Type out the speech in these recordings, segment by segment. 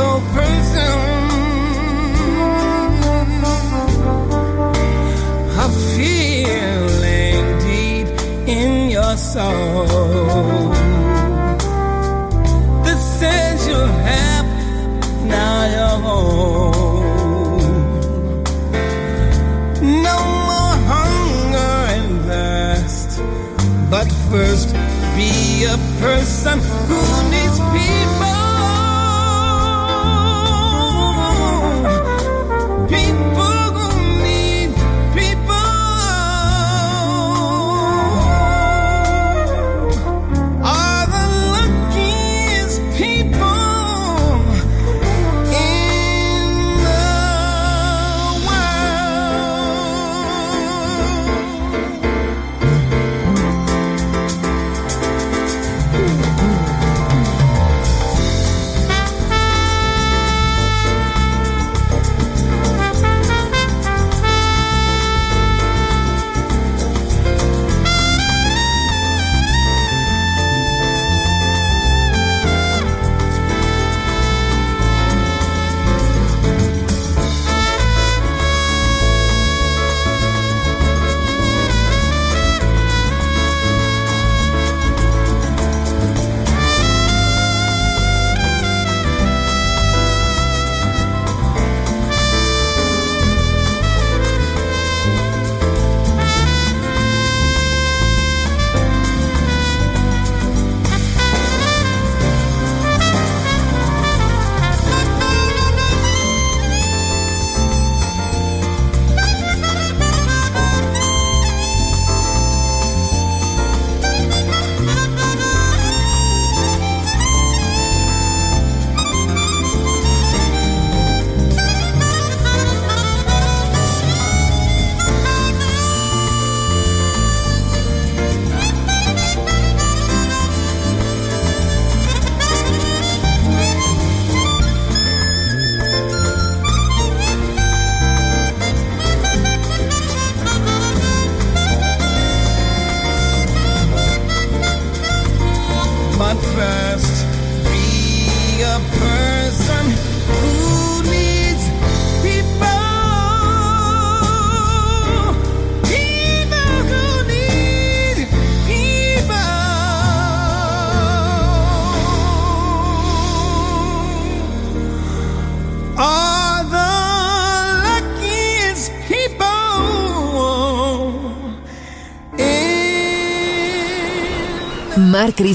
Special person, a feeling deep in your soul that says you have now you're home. No more hunger and thirst, but first be a person who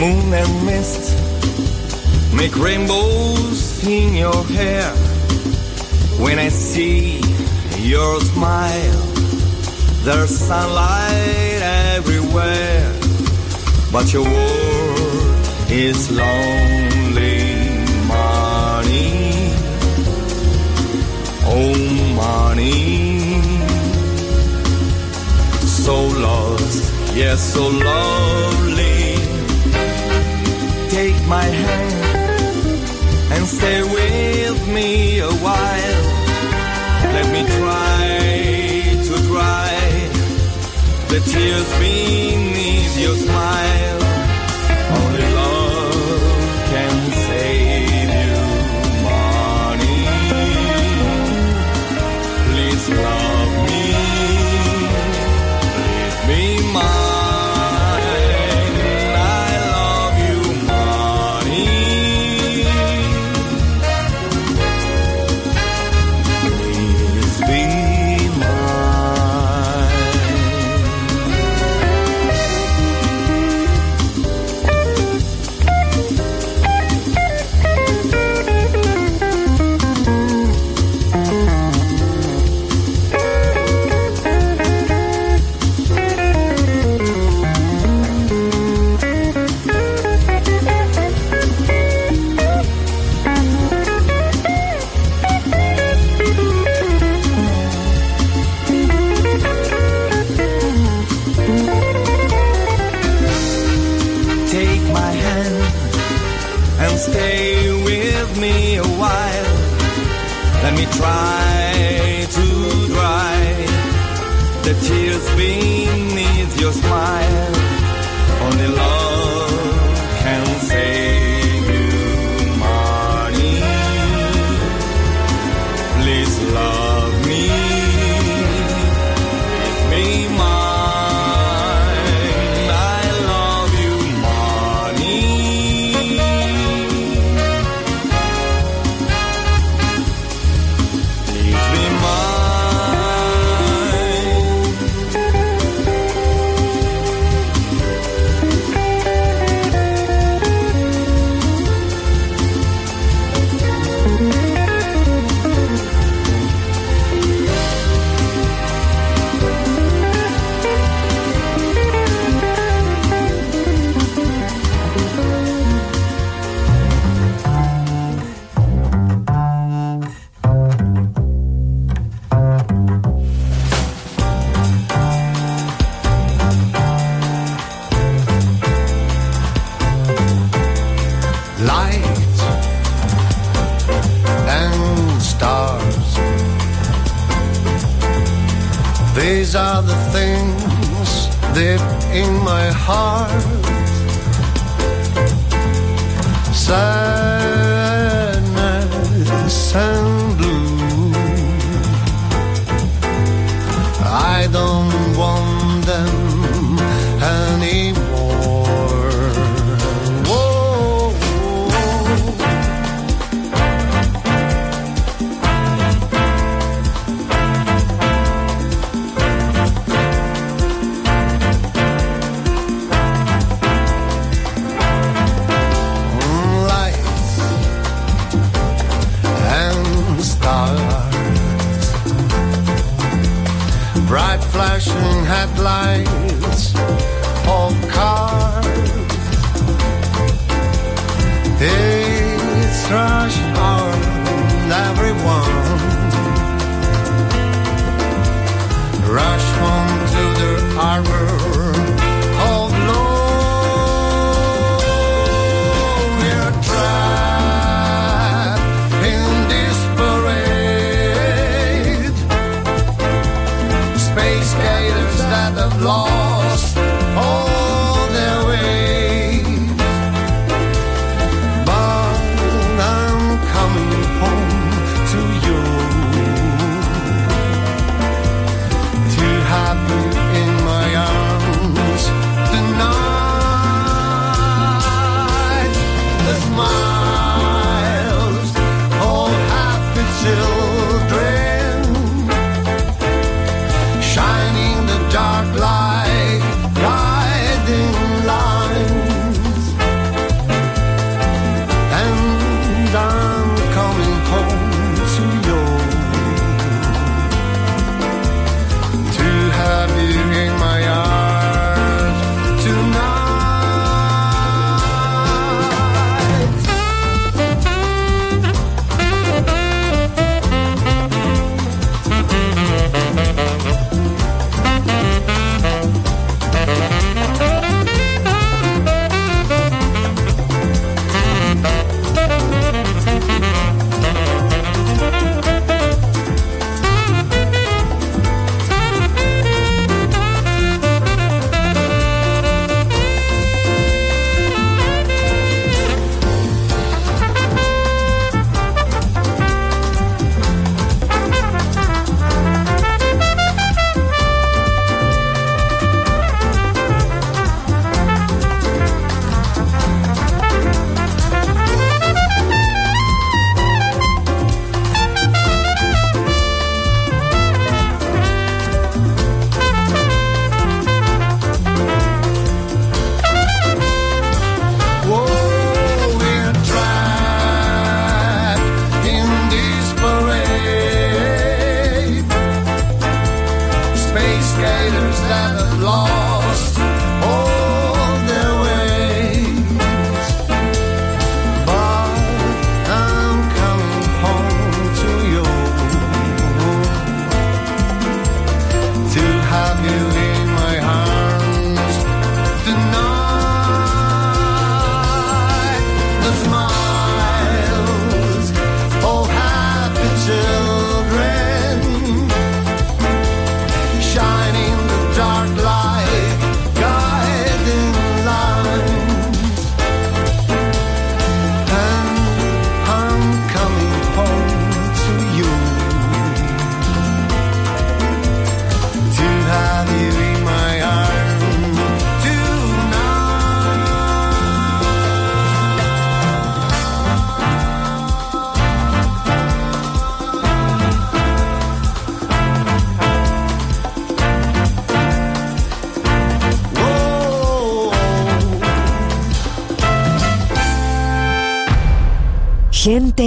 moon and mist make rainbows in your hair. When i see your smile there's sunlight everywhere. But your world is lonely money oh money so lost yes so lovely my hand and stay with me a while. Let me try to dry the tears beneath your smile.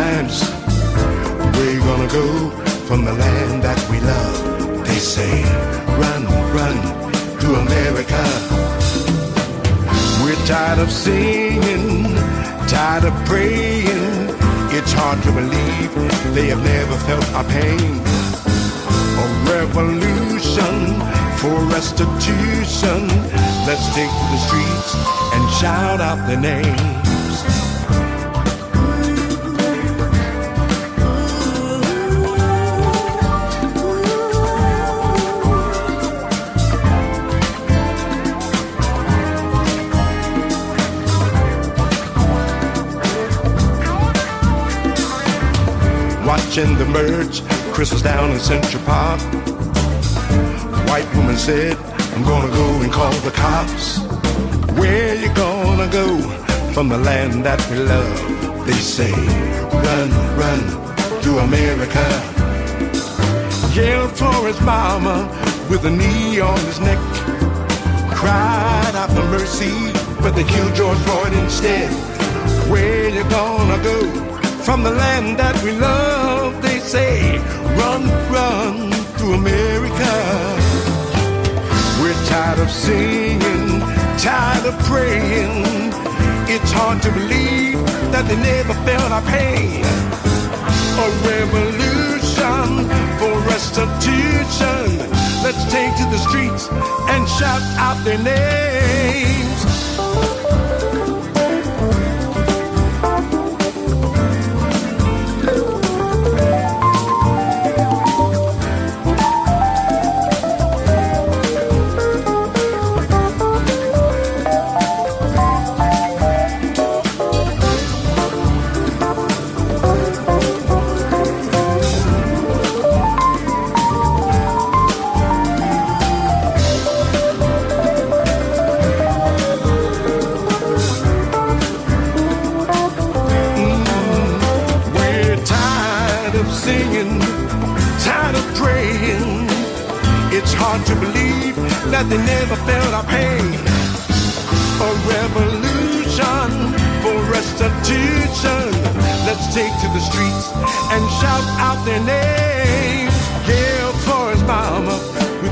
Times. We're gonna go from the land that we love. They say, run, run to America. We're tired of singing, tired of praying. It's hard to believe they have never felt our pain. A revolution for restitution. Let's take to the streets and shout out their names. Watching the merge. Chris was down in Central Park. The White woman said, I'm gonna go and call the cops. Where you gonna go from the land that we love? They say, run, run to America. Yelled for his mama with a knee on his neck. Cried out for mercy, but they killed George Floyd instead. Where you gonna go? from the land that we love. Say, run, run through America. We're tired of singing, tired of praying. It's hard to believe that they never felt our pain. A revolution for restitution. Let's take to the streets and shout out their names.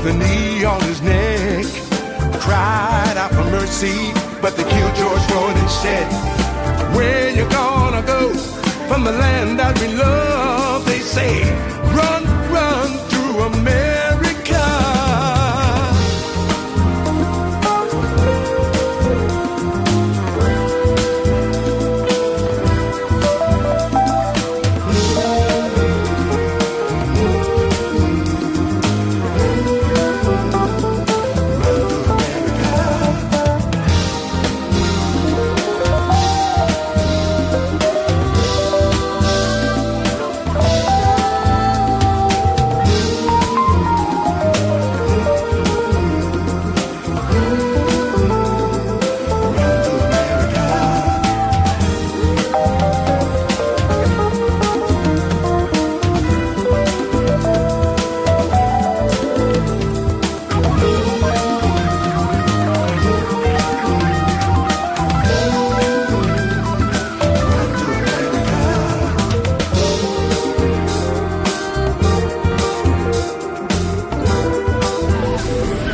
With a knee on his neck. Cried out for mercy, but they killed George Floyd instead. Where you gonna go from the land that we love? They say,